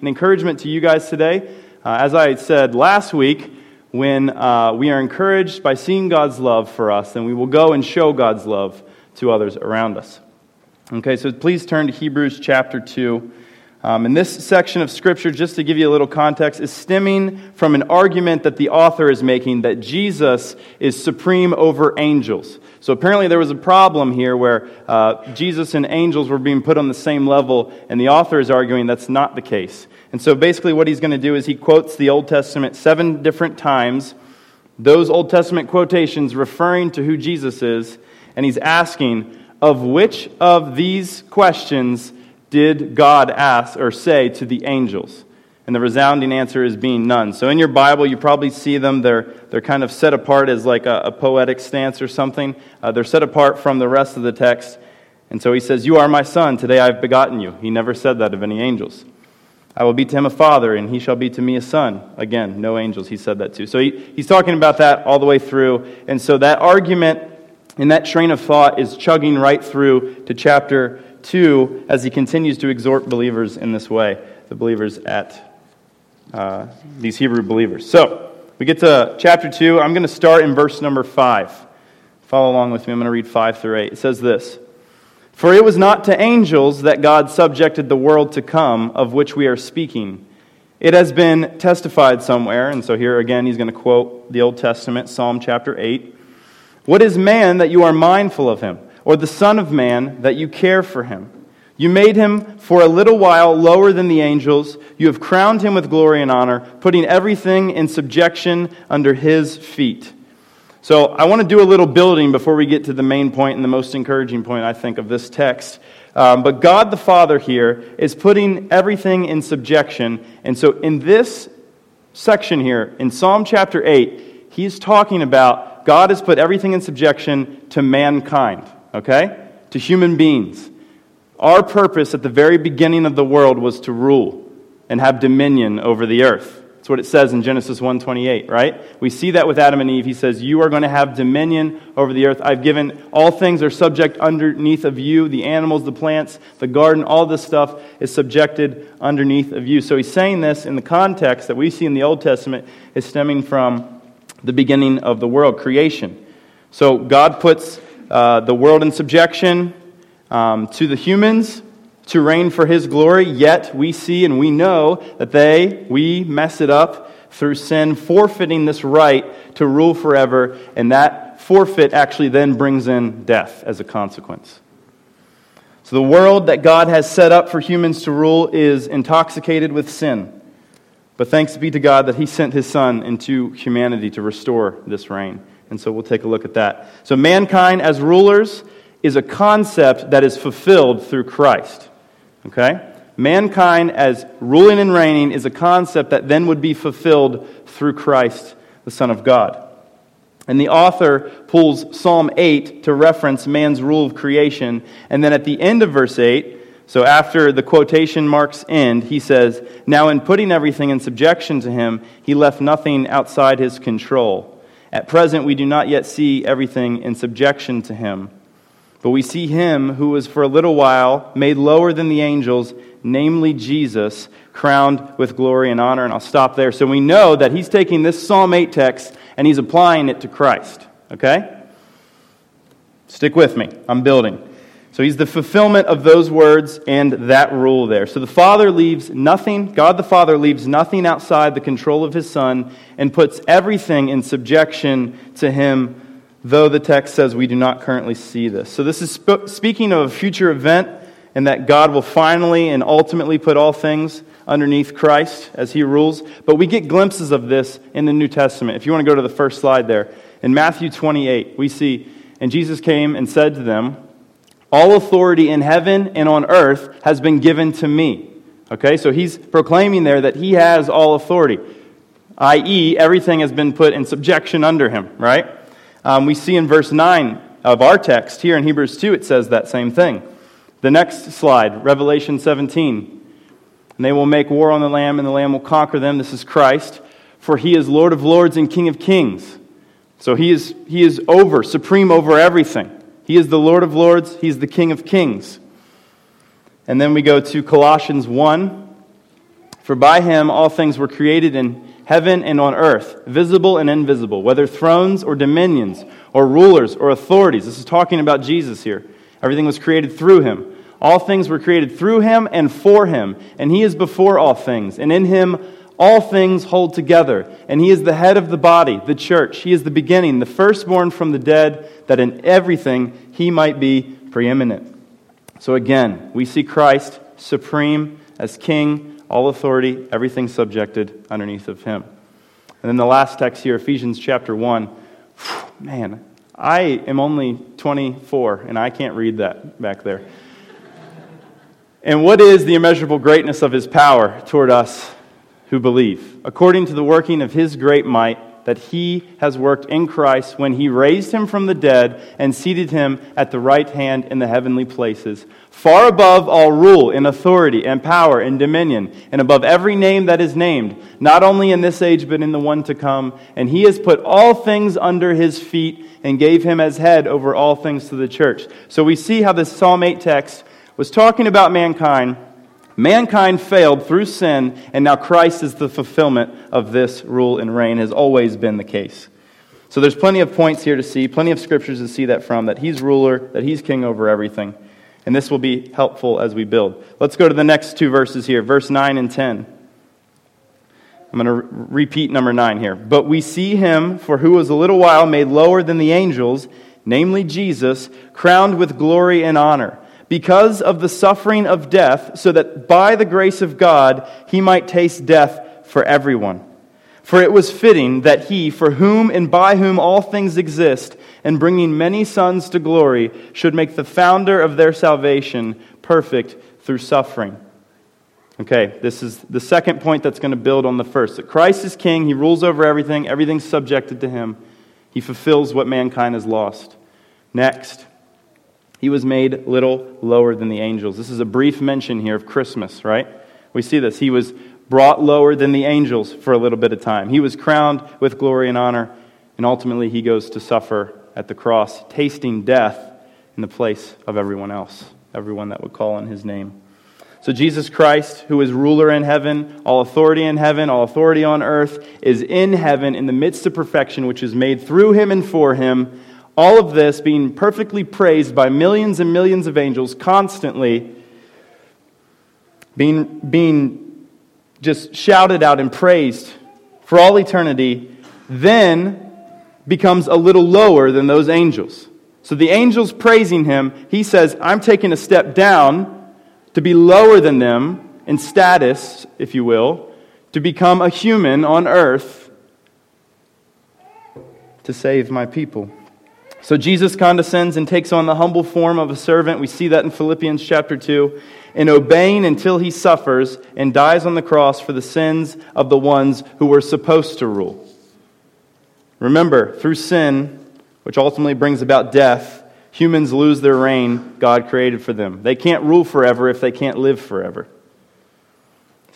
an encouragement to you guys today. Uh, as I said last week, when uh, we are encouraged by seeing God's love for us, then we will go and show God's love to others around us. Okay, so please turn to Hebrews chapter 2. Um, and this section of Scripture, just to give you a little context, is stemming from an argument that the author is making that Jesus is supreme over angels. So apparently there was a problem here where uh, Jesus and angels were being put on the same level, and the author is arguing that's not the case. And so basically what he's going to do is he quotes the Old Testament seven different times, those Old Testament quotations referring to who Jesus is, and he's asking, of which of these questions did God ask or say to the angels? And the resounding answer is being none. So in your Bible, you probably see them. They're, they're kind of set apart as like a, a poetic stance or something. Uh, they're set apart from the rest of the text. And so he says, You are my son. Today I've begotten you. He never said that of any angels. I will be to him a father, and he shall be to me a son. Again, no angels, he said that too. So he, he's talking about that all the way through. And so that argument and that train of thought is chugging right through to chapter 2 as he continues to exhort believers in this way, the believers at uh, these Hebrew believers. So, we get to chapter 2. I'm going to start in verse number 5. Follow along with me. I'm going to read 5 through 8. It says this For it was not to angels that God subjected the world to come, of which we are speaking. It has been testified somewhere, and so here again he's going to quote the Old Testament, Psalm chapter 8. What is man that you are mindful of him? or the Son of Man, that you care for him. You made him for a little while lower than the angels. You have crowned him with glory and honor, putting everything in subjection under his feet. So I want to do a little building before we get to the main point and the most encouraging point, I think, of this text. Um, but God the Father here is putting everything in subjection. And so in this section here, in Psalm chapter 8, he's talking about God has put everything in subjection to mankind okay? To human beings. Our purpose at the very beginning of the world was to rule and have dominion over the earth. What it says in Genesis 1:28, right? We see that with Adam and Eve. He says, "You are going to have dominion over the earth. I've given all things are subject underneath of you, the animals, the plants, the garden, all this stuff is subjected underneath of you." So he's saying this in the context that we see in the Old Testament is stemming from the beginning of the world, creation. So God puts uh, the world in subjection um, to the humans to reign for his glory, yet we see and we know that they, we mess it up through sin, forfeiting this right to rule forever, and that forfeit actually then brings in death as a consequence. So the world that God has set up for humans to rule is intoxicated with sin. But thanks be to God that He sent His Son into humanity to restore this reign. And so we'll take a look at that. So, mankind as rulers is a concept that is fulfilled through Christ. Okay? Mankind as ruling and reigning is a concept that then would be fulfilled through Christ, the Son of God. And the author pulls Psalm 8 to reference man's rule of creation. And then at the end of verse 8, so after the quotation marks end, he says, Now in putting everything in subjection to him, he left nothing outside his control. At present, we do not yet see everything in subjection to him. But we see him who was for a little while made lower than the angels, namely Jesus, crowned with glory and honor. And I'll stop there. So we know that he's taking this Psalm 8 text and he's applying it to Christ. Okay? Stick with me. I'm building. So he's the fulfillment of those words and that rule there. So the Father leaves nothing, God the Father leaves nothing outside the control of his Son and puts everything in subjection to him, though the text says we do not currently see this. So this is sp- speaking of a future event and that God will finally and ultimately put all things underneath Christ as he rules. But we get glimpses of this in the New Testament. If you want to go to the first slide there, in Matthew 28, we see, and Jesus came and said to them, all authority in heaven and on earth has been given to me. Okay, so he's proclaiming there that he has all authority, i.e., everything has been put in subjection under him, right? Um, we see in verse 9 of our text here in Hebrews 2, it says that same thing. The next slide, Revelation 17. And they will make war on the Lamb, and the Lamb will conquer them. This is Christ, for he is Lord of lords and King of kings. So he is, he is over, supreme over everything. He is the Lord of lords, He's the King of kings. And then we go to Colossians 1. For by him all things were created in heaven and on earth, visible and invisible, whether thrones or dominions or rulers or authorities. This is talking about Jesus here. Everything was created through him. All things were created through him and for him, and he is before all things, and in him all things hold together. And he is the head of the body, the church. He is the beginning, the firstborn from the dead, that in everything he might be preeminent. So again, we see Christ supreme as king, all authority, everything subjected underneath of him. And then the last text here, Ephesians chapter 1. Man, I am only 24, and I can't read that back there. And what is the immeasurable greatness of his power toward us who believe? According to the working of his great might, that he has worked in Christ when he raised him from the dead and seated him at the right hand in the heavenly places, far above all rule and authority and power and dominion, and above every name that is named, not only in this age but in the one to come. And he has put all things under his feet and gave him as head over all things to the church. So we see how this Psalm 8 text was talking about mankind. Mankind failed through sin, and now Christ is the fulfillment of this rule and reign, has always been the case. So there's plenty of points here to see, plenty of scriptures to see that from, that he's ruler, that he's king over everything. And this will be helpful as we build. Let's go to the next two verses here, verse 9 and 10. I'm going to repeat number 9 here. But we see him, for who was a little while made lower than the angels, namely Jesus, crowned with glory and honor because of the suffering of death, so that by the grace of God he might taste death for everyone. For it was fitting that he, for whom and by whom all things exist, and bringing many sons to glory, should make the founder of their salvation perfect through suffering. Okay, this is the second point that's going to build on the first. That Christ is king, he rules over everything, everything's subjected to him. He fulfills what mankind has lost. Next, he was made little lower than the angels. This is a brief mention here of Christmas, right? We see this. He was brought lower than the angels for a little bit of time. He was crowned with glory and honor, and ultimately he goes to suffer at the cross, tasting death in the place of everyone else, everyone that would call on his name. So, Jesus Christ, who is ruler in heaven, all authority in heaven, all authority on earth, is in heaven in the midst of perfection, which is made through him and for him all of this being perfectly praised by millions and millions of angels constantly, being, being just shouted out and praised for all eternity, then becomes a little lower than those angels. So the angels praising him, he says, I'm taking a step down to be lower than them in status, if you will, to become a human on earth to save my people. So Jesus condescends and takes on the humble form of a servant. We see that in Philippians chapter 2. In obeying until he suffers and dies on the cross for the sins of the ones who were supposed to rule. Remember, through sin, which ultimately brings about death, humans lose their reign God created for them. They can't rule forever if they can't live forever.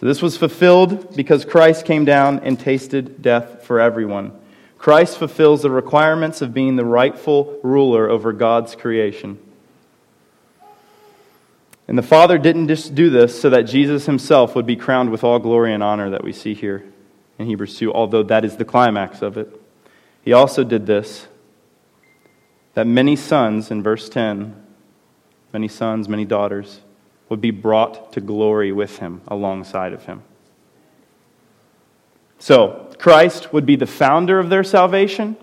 So this was fulfilled because Christ came down and tasted death for everyone. Christ fulfills the requirements of being the rightful ruler over God's creation. And the Father didn't just do this so that Jesus himself would be crowned with all glory and honor that we see here in Hebrews 2, although that is the climax of it. He also did this that many sons, in verse 10, many sons, many daughters, would be brought to glory with him, alongside of him. So, Christ would be the founder of their salvation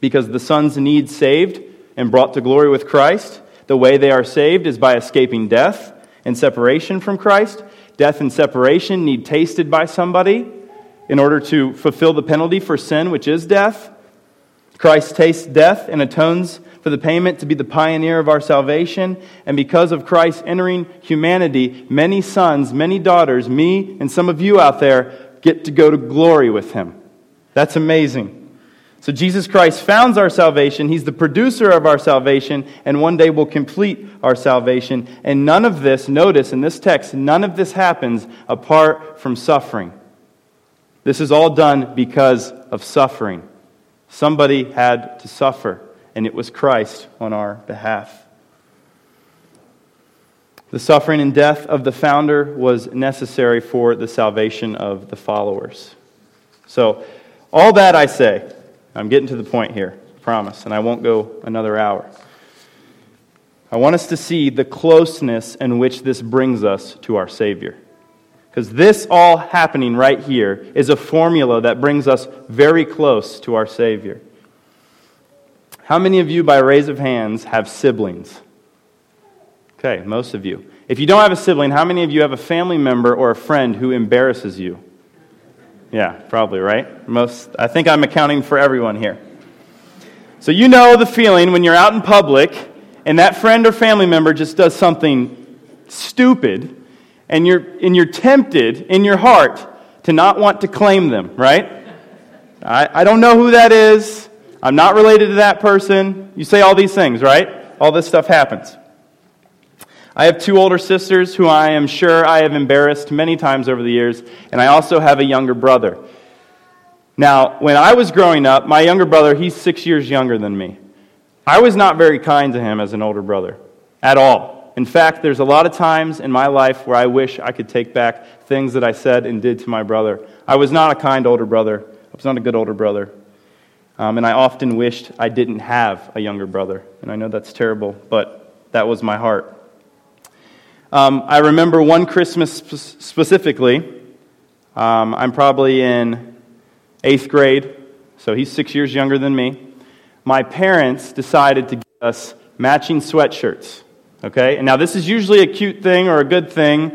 because the sons need saved and brought to glory with Christ. The way they are saved is by escaping death and separation from Christ. Death and separation need tasted by somebody in order to fulfill the penalty for sin, which is death. Christ tastes death and atones for the payment to be the pioneer of our salvation. And because of Christ entering humanity, many sons, many daughters, me, and some of you out there get to go to glory with him. That's amazing. So Jesus Christ founds our salvation. He's the producer of our salvation, and one day will complete our salvation. And none of this, notice in this text, none of this happens apart from suffering. This is all done because of suffering. Somebody had to suffer, and it was Christ on our behalf. The suffering and death of the founder was necessary for the salvation of the followers. So, all that I say, I'm getting to the point here, I promise, and I won't go another hour. I want us to see the closeness in which this brings us to our Savior. Because this all happening right here is a formula that brings us very close to our Savior. How many of you, by raise of hands, have siblings? Okay, most of you. If you don't have a sibling, how many of you have a family member or a friend who embarrasses you? Yeah, probably, right? Most I think I'm accounting for everyone here. So you know the feeling when you're out in public and that friend or family member just does something stupid and you're and you're tempted in your heart to not want to claim them, right? I, I don't know who that is. I'm not related to that person. You say all these things, right? All this stuff happens. I have two older sisters who I am sure I have embarrassed many times over the years, and I also have a younger brother. Now, when I was growing up, my younger brother, he's six years younger than me. I was not very kind to him as an older brother at all. In fact, there's a lot of times in my life where I wish I could take back things that I said and did to my brother. I was not a kind older brother. I was not a good older brother. Um, and I often wished I didn't have a younger brother. And I know that's terrible, but that was my heart. Um, I remember one Christmas sp- specifically. Um, I'm probably in eighth grade, so he's six years younger than me. My parents decided to get us matching sweatshirts. Okay? And now, this is usually a cute thing or a good thing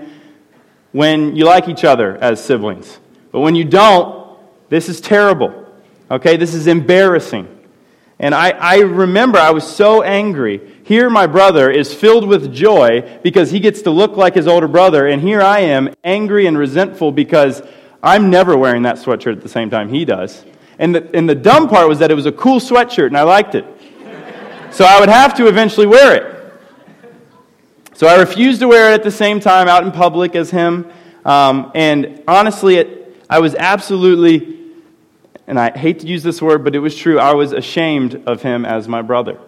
when you like each other as siblings. But when you don't, this is terrible. Okay? This is embarrassing. And I, I remember I was so angry. Here, my brother is filled with joy because he gets to look like his older brother. And here I am, angry and resentful because I'm never wearing that sweatshirt at the same time he does. And the, and the dumb part was that it was a cool sweatshirt and I liked it. So I would have to eventually wear it. So I refused to wear it at the same time out in public as him. Um, and honestly, it, I was absolutely and I hate to use this word, but it was true. I was ashamed of him as my brother.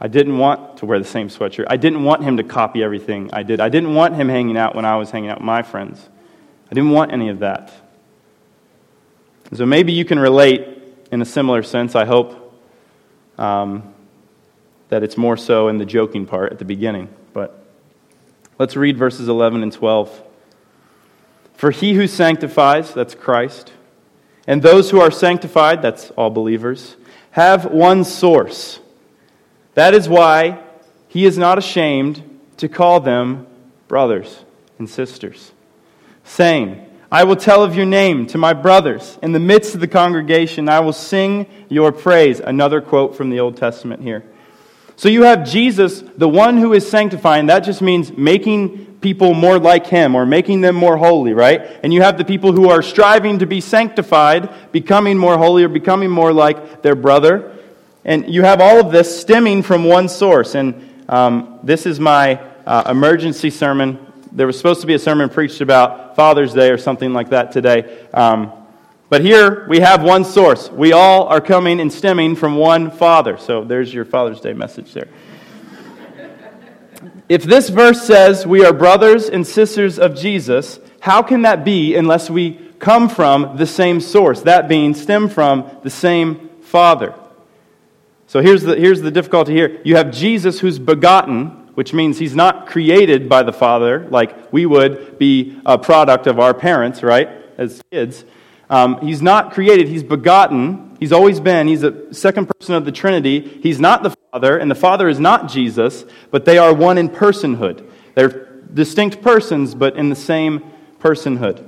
I didn't want to wear the same sweatshirt. I didn't want him to copy everything I did. I didn't want him hanging out when I was hanging out with my friends. I didn't want any of that. So maybe you can relate in a similar sense, I hope, um, that it's more so in the joking part at the beginning. But let's read verses 11 and 12. For he who sanctifies, that's Christ, and those who are sanctified, that's all believers, have one source. That is why he is not ashamed to call them brothers and sisters, saying, I will tell of your name to my brothers. In the midst of the congregation, I will sing your praise. Another quote from the Old Testament here. So you have Jesus, the one who is sanctifying. That just means making people more like him or making them more holy, right? And you have the people who are striving to be sanctified, becoming more holy or becoming more like their brother. And you have all of this stemming from one source. And um, this is my uh, emergency sermon. There was supposed to be a sermon preached about Father's Day or something like that today. Um, but here we have one source. We all are coming and stemming from one Father. So there's your Father's Day message there. If this verse says we are brothers and sisters of Jesus, how can that be unless we come from the same source? That being, stem from the same Father. So here's the, here's the difficulty here. You have Jesus who's begotten, which means he's not created by the Father, like we would be a product of our parents, right, as kids. Um, he's not created, he's begotten. He's always been. He's a second person of the Trinity. He's not the Father, and the Father is not Jesus, but they are one in personhood. They're distinct persons, but in the same personhood.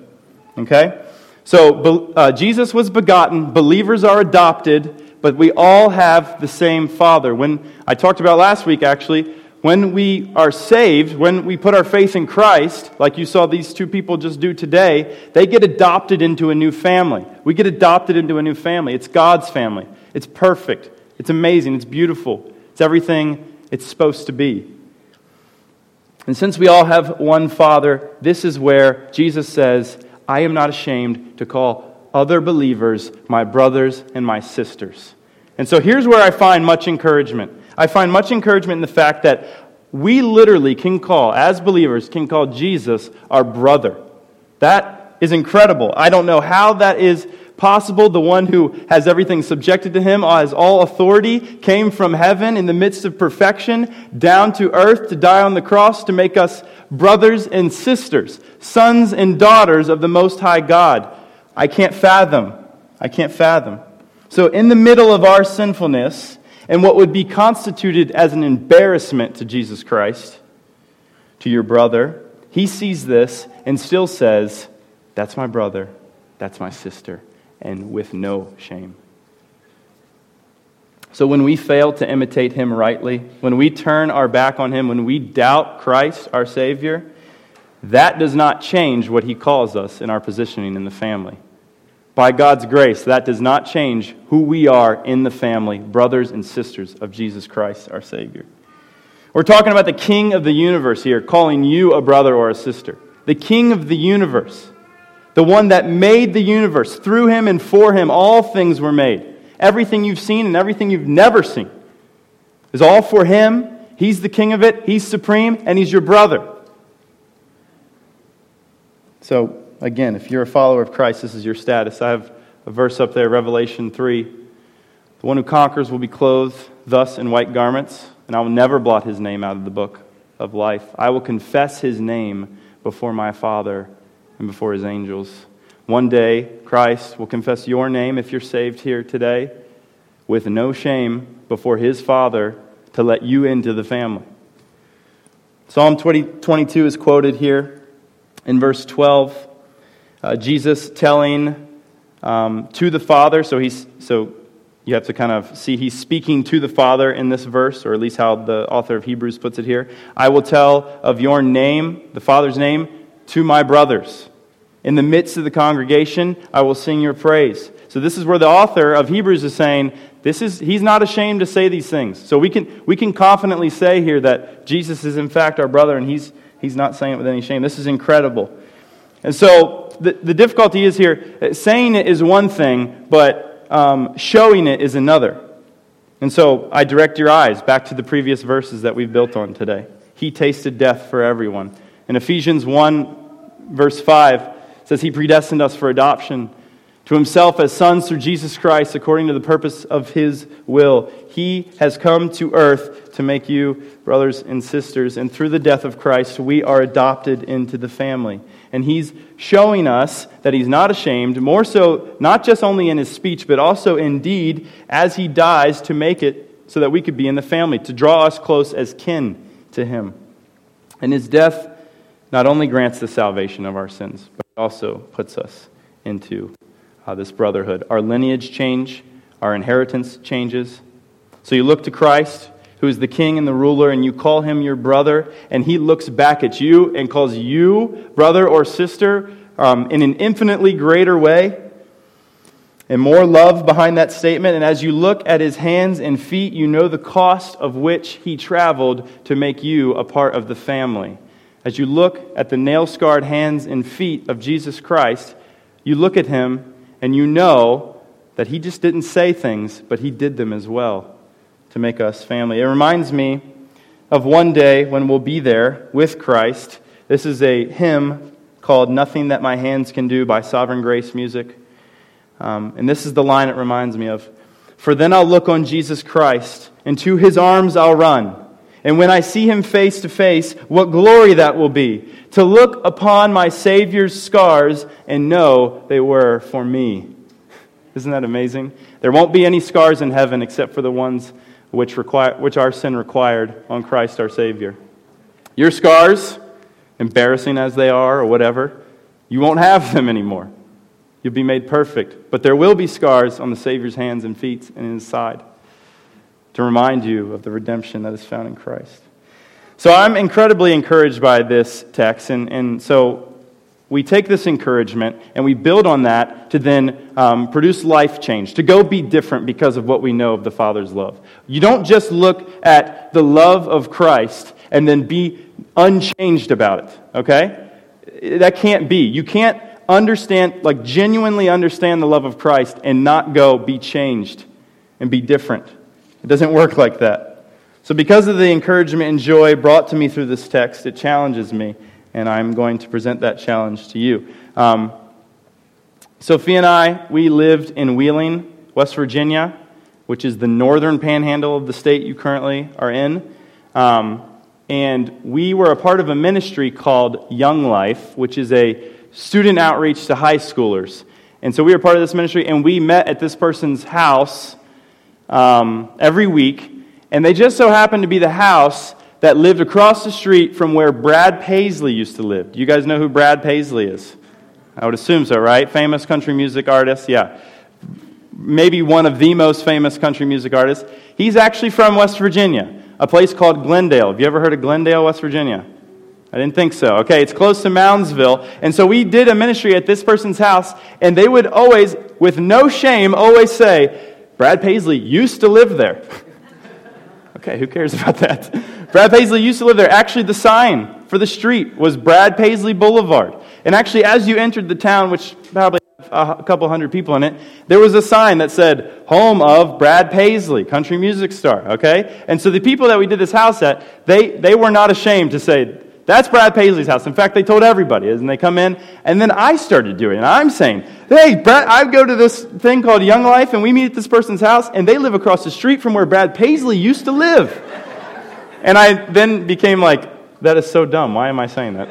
Okay? So uh, Jesus was begotten, believers are adopted, but we all have the same Father. When I talked about last week, actually, when we are saved, when we put our faith in Christ, like you saw these two people just do today, they get adopted into a new family. We get adopted into a new family. It's God's family. It's perfect. It's amazing. It's beautiful. It's everything it's supposed to be. And since we all have one Father, this is where Jesus says, I am not ashamed to call other believers my brothers and my sisters. And so here's where I find much encouragement. I find much encouragement in the fact that we literally can call, as believers, can call Jesus our brother. That is incredible. I don't know how that is possible. The one who has everything subjected to him, uh, has all authority, came from heaven in the midst of perfection down to earth to die on the cross to make us brothers and sisters, sons and daughters of the Most High God. I can't fathom. I can't fathom. So, in the middle of our sinfulness, and what would be constituted as an embarrassment to Jesus Christ, to your brother, he sees this and still says, That's my brother, that's my sister, and with no shame. So when we fail to imitate him rightly, when we turn our back on him, when we doubt Christ, our Savior, that does not change what he calls us in our positioning in the family. By God's grace, that does not change who we are in the family, brothers and sisters of Jesus Christ, our Savior. We're talking about the King of the universe here, calling you a brother or a sister. The King of the universe, the one that made the universe. Through him and for him, all things were made. Everything you've seen and everything you've never seen is all for him. He's the King of it, He's supreme, and He's your brother. So, Again, if you're a follower of Christ, this is your status. I have a verse up there, Revelation 3. The one who conquers will be clothed thus in white garments, and I will never blot his name out of the book of life. I will confess his name before my Father and before his angels. One day, Christ will confess your name if you're saved here today with no shame before his Father to let you into the family. Psalm 20, 22 is quoted here in verse 12 uh, Jesus telling um, to the Father. So he's so you have to kind of see he's speaking to the Father in this verse, or at least how the author of Hebrews puts it here. I will tell of your name, the Father's name, to my brothers. In the midst of the congregation, I will sing your praise. So this is where the author of Hebrews is saying, this is, he's not ashamed to say these things. So we can, we can confidently say here that Jesus is in fact our brother, and he's, he's not saying it with any shame. This is incredible. And so the, the difficulty is here saying it is one thing, but um, showing it is another. And so I direct your eyes back to the previous verses that we've built on today. He tasted death for everyone. In Ephesians 1, verse 5, says, He predestined us for adoption to himself as sons through Jesus Christ according to the purpose of his will. He has come to earth to make you brothers and sisters, and through the death of Christ, we are adopted into the family. And he's showing us that he's not ashamed, more so, not just only in his speech, but also in deed, as he dies to make it so that we could be in the family, to draw us close as kin to him. And his death not only grants the salvation of our sins, but also puts us into uh, this brotherhood. Our lineage change, our inheritance changes. So you look to Christ, who is the king and the ruler, and you call him your brother, and he looks back at you and calls you brother or sister um, in an infinitely greater way. And more love behind that statement. And as you look at his hands and feet, you know the cost of which he traveled to make you a part of the family. As you look at the nail scarred hands and feet of Jesus Christ, you look at him and you know that he just didn't say things, but he did them as well to make us family. It reminds me of one day when we'll be there with Christ. This is a hymn called Nothing That My Hands Can Do by Sovereign Grace Music. Um, and this is the line it reminds me of. For then I'll look on Jesus Christ, and to his arms I'll run. And when I see him face to face, what glory that will be to look upon my Savior's scars and know they were for me. Isn't that amazing? There won't be any scars in heaven except for the ones which, require, which our sin required on Christ our Savior. Your scars, embarrassing as they are or whatever, you won't have them anymore. You'll be made perfect. But there will be scars on the Savior's hands and feet and in his side to remind you of the redemption that is found in Christ. So I'm incredibly encouraged by this text, and, and so we take this encouragement and we build on that to then um, produce life change, to go be different because of what we know of the Father's love. You don't just look at the love of Christ and then be unchanged about it, okay? That can't be. You can't understand, like genuinely understand the love of Christ and not go be changed and be different. It doesn't work like that. So, because of the encouragement and joy brought to me through this text, it challenges me, and I'm going to present that challenge to you. Um, Sophie and I, we lived in Wheeling, West Virginia, which is the northern panhandle of the state you currently are in. Um, and we were a part of a ministry called Young Life, which is a student outreach to high schoolers. And so we were part of this ministry, and we met at this person's house um, every week. And they just so happened to be the house that lived across the street from where Brad Paisley used to live. Do you guys know who Brad Paisley is? I would assume so, right? Famous country music artist, yeah. Maybe one of the most famous country music artists. He's actually from West Virginia, a place called Glen Dale. Have you ever heard of Glen Dale, West Virginia? I didn't think so. Okay, it's close to Moundsville. And so we did a ministry at this person's house, and they would always, with no shame, always say, Brad Paisley used to live there. okay, who cares about that? Brad Paisley used to live there. Actually, the sign for the street was Brad Paisley Boulevard. And actually, as you entered the town, which probably a couple hundred people in it, there was a sign that said, Home of Brad Paisley, country music star, okay? And so the people that we did this house at, they, they were not ashamed to say, that's Brad Paisley's house. In fact, they told everybody, and they come in, and then I started doing it. And I'm saying, hey, Brad, I go to this thing called Young Life, and we meet at this person's house, and they live across the street from where Brad Paisley used to live. and I then became like, that is so dumb. Why am I saying that?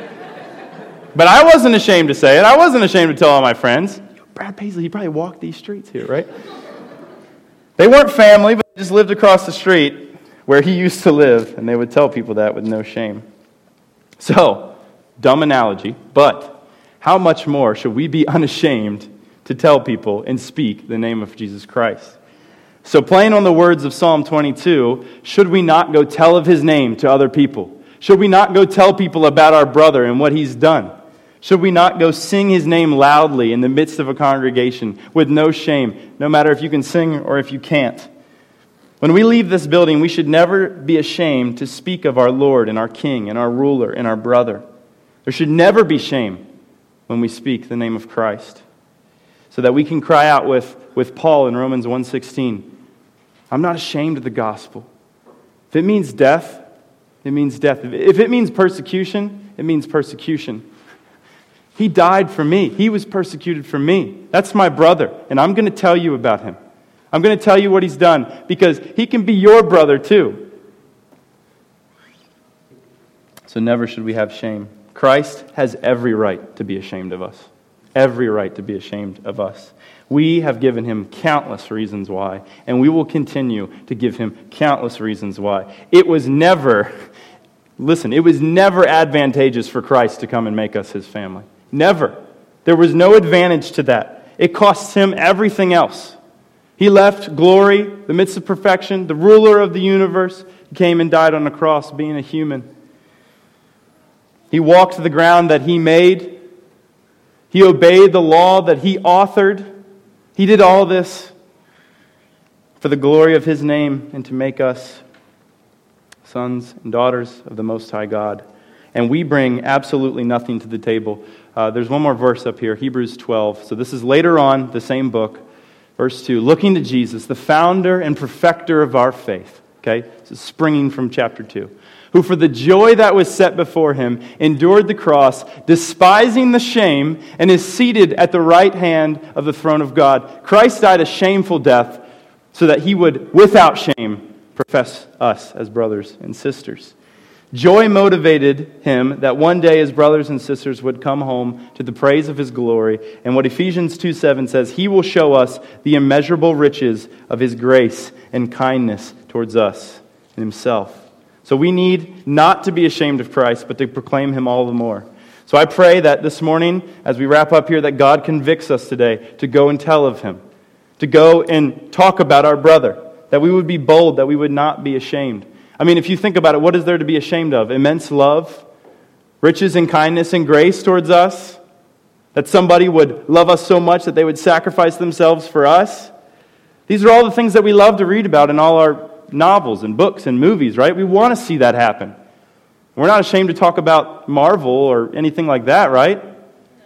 But I wasn't ashamed to say it. I wasn't ashamed to tell all my friends. Brad Paisley, he probably walked these streets here, right? They weren't family, but they just lived across the street where he used to live, and they would tell people that with no shame. So, dumb analogy, but how much more should we be unashamed to tell people and speak the name of Jesus Christ? So, playing on the words of Psalm 22, should we not go tell of his name to other people? Should we not go tell people about our brother and what he's done? Should we not go sing his name loudly in the midst of a congregation with no shame, no matter if you can sing or if you can't? When we leave this building, we should never be ashamed to speak of our Lord and our King and our ruler and our brother. There should never be shame when we speak the name of Christ. So that we can cry out with, with Paul in Romans 1:16, I'm not ashamed of the gospel. If it means death, it means death. If it means persecution, it means persecution. He died for me. He was persecuted for me. That's my brother, and I'm going to tell you about him. I'm going to tell you what he's done because he can be your brother too. So never should we have shame. Christ has every right to be ashamed of us. Every right to be ashamed of us. We have given him countless reasons why, and we will continue to give him countless reasons why. It was never, listen, it was never advantageous for Christ to come and make us his family. Never. There was no advantage to that. It costs him everything else. He left glory, the midst of perfection, the ruler of the universe, came and died on a cross, being a human. He walked the ground that he made. He obeyed the law that he authored. He did all this for the glory of his name and to make us sons and daughters of the Most High God. And we bring absolutely nothing to the table. Uh, there's one more verse up here, Hebrews 12. So this is later on, the same book. Verse 2 looking to Jesus, the founder and perfecter of our faith. Okay? This is springing from chapter 2. Who, for the joy that was set before him, endured the cross, despising the shame, and is seated at the right hand of the throne of God. Christ died a shameful death so that he would, without shame, profess us as brothers and sisters. Joy motivated him that one day his brothers and sisters would come home to the praise of his glory. And what Ephesians 2 7 says, he will show us the immeasurable riches of his grace and kindness towards us and himself. So we need not to be ashamed of Christ, but to proclaim him all the more. So I pray that this morning, as we wrap up here, that God convicts us today to go and tell of him, to go and talk about our brother, that we would be bold, that we would not be ashamed. I mean, if you think about it, what is there to be ashamed of? Immense love, riches and kindness and grace towards us? That somebody would love us so much that they would sacrifice themselves for us? These are all the things that we love to read about in all our novels and books and movies, right? We want to see that happen. We're not ashamed to talk about Marvel or anything like that, right?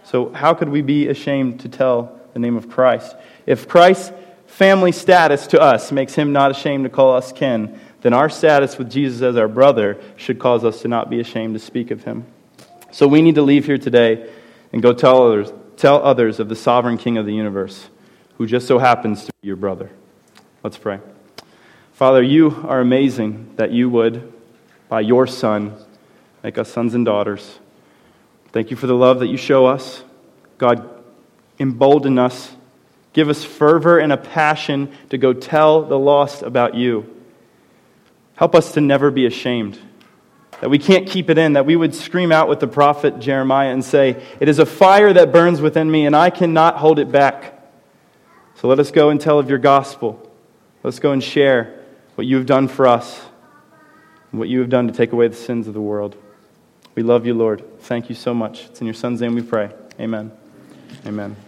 So, how could we be ashamed to tell the name of Christ? If Christ's family status to us makes him not ashamed to call us kin, then our status with Jesus as our brother should cause us to not be ashamed to speak of him. So we need to leave here today and go tell others, tell others of the sovereign King of the universe, who just so happens to be your brother. Let's pray. Father, you are amazing that you would, by your Son, make us sons and daughters. Thank you for the love that you show us. God, embolden us. Give us fervor and a passion to go tell the lost about you. Help us to never be ashamed, that we can't keep it in, that we would scream out with the prophet Jeremiah and say, It is a fire that burns within me, and I cannot hold it back. So let us go and tell of your gospel. Let's go and share what you have done for us and what you have done to take away the sins of the world. We love you, Lord. Thank you so much. It's in your Son's name we pray. Amen. Amen.